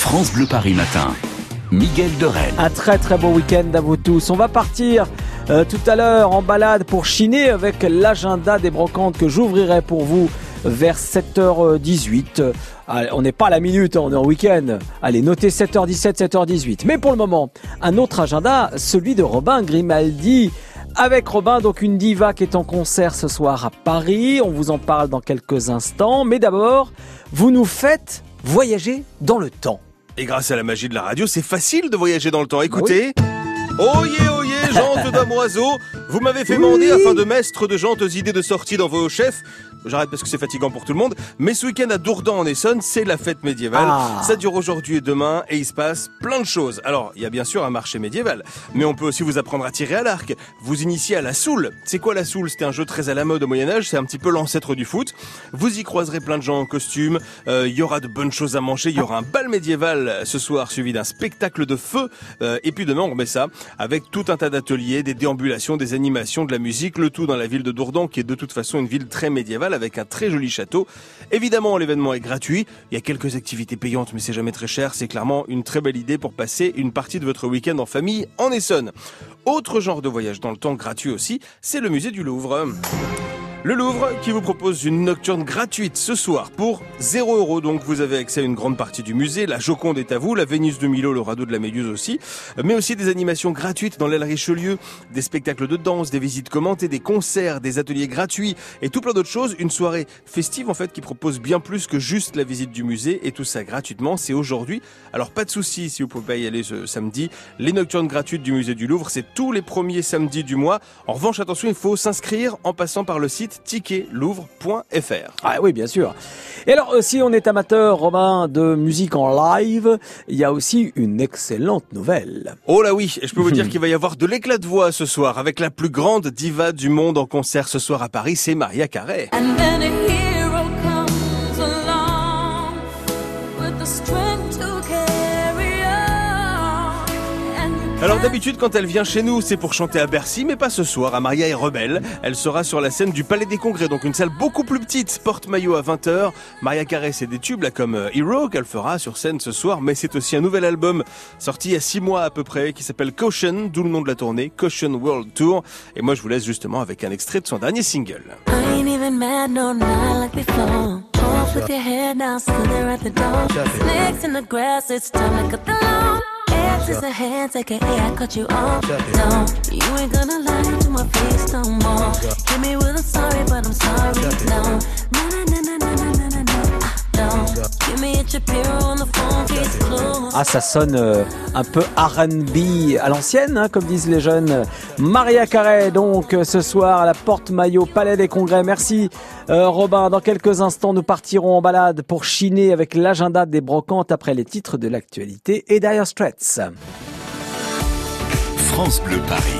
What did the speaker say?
France Bleu Paris Matin. Miguel de Rennes. Un très très beau week-end à vous tous. On va partir euh, tout à l'heure en balade pour chiner avec l'agenda des brocantes que j'ouvrirai pour vous vers 7h18. Allez, on n'est pas à la minute, on est en week-end. Allez, notez 7h17, 7h18. Mais pour le moment, un autre agenda, celui de Robin Grimaldi. Avec Robin, donc une diva qui est en concert ce soir à Paris. On vous en parle dans quelques instants. Mais d'abord, vous nous faites voyager dans le temps. Et grâce à la magie de la radio, c'est facile de voyager dans le temps. Écoutez. Oyez, oyez, gentes d'amoiseaux, vous m'avez fait mander afin de mettre de gentes idées de sortie dans vos chefs. J'arrête parce que c'est fatigant pour tout le monde. Mais ce week-end à Dourdan en Essonne, c'est la fête médiévale. Ah. Ça dure aujourd'hui et demain et il se passe plein de choses. Alors, il y a bien sûr un marché médiéval, mais on peut aussi vous apprendre à tirer à l'arc, vous initier à la soule. C'est quoi la soule? C'était un jeu très à la mode au Moyen Âge, c'est un petit peu l'ancêtre du foot. Vous y croiserez plein de gens en costume, euh, il y aura de bonnes choses à manger, il y aura un bal médiéval ce soir suivi d'un spectacle de feu euh, et puis demain on remet ça avec tout un tas d'ateliers, des déambulations, des animations, de la musique, le tout dans la ville de Dourdan qui est de toute façon une ville très médiévale avec un très joli château. Évidemment, l'événement est gratuit. Il y a quelques activités payantes, mais c'est jamais très cher. C'est clairement une très belle idée pour passer une partie de votre week-end en famille en Essonne. Autre genre de voyage dans le temps gratuit aussi, c'est le musée du Louvre. Le Louvre qui vous propose une nocturne gratuite ce soir pour 0 euros. Donc vous avez accès à une grande partie du musée. La Joconde est à vous, la Vénus de Milo, le radeau de la Méduse aussi. Mais aussi des animations gratuites dans l'aile Richelieu, des spectacles de danse, des visites commentées, des concerts, des ateliers gratuits et tout plein d'autres choses. Une soirée festive en fait qui propose bien plus que juste la visite du musée et tout ça gratuitement. C'est aujourd'hui. Alors pas de souci si vous pouvez pas y aller ce samedi. Les nocturnes gratuites du musée du Louvre, c'est tous les premiers samedis du mois. En revanche, attention, il faut s'inscrire en passant par le site ticketlouvre.fr. Ah oui, bien sûr. Et alors, euh, si on est amateur, Robin, de musique en live, il y a aussi une excellente nouvelle. Oh là oui, et je peux vous dire qu'il va y avoir de l'éclat de voix ce soir avec la plus grande diva du monde en concert ce soir à Paris, c'est Maria Carey. And then a hero comes along with the Alors d'habitude quand elle vient chez nous c'est pour chanter à Bercy mais pas ce soir à Maria est rebelle. Elle sera sur la scène du Palais des Congrès donc une salle beaucoup plus petite, porte-maillot à 20h. Maria Carey c'est des tubes là comme euh, Hero qu'elle fera sur scène ce soir mais c'est aussi un nouvel album sorti il y a 6 mois à peu près qui s'appelle Caution, d'où le nom de la tournée, Caution World Tour. Et moi je vous laisse justement avec un extrait de son dernier single. hands is the hands, aka I cut you off. No, you ain't gonna lie to my face no more. Give me what. Ah, ça sonne euh, un peu R&B à l'ancienne, hein, comme disent les jeunes. Maria Carey, donc, euh, ce soir à la porte-maillot Palais des Congrès. Merci, euh, Robin. Dans quelques instants, nous partirons en balade pour chiner avec l'agenda des brocantes après les titres de l'actualité et Dire Straits. France Bleu Paris.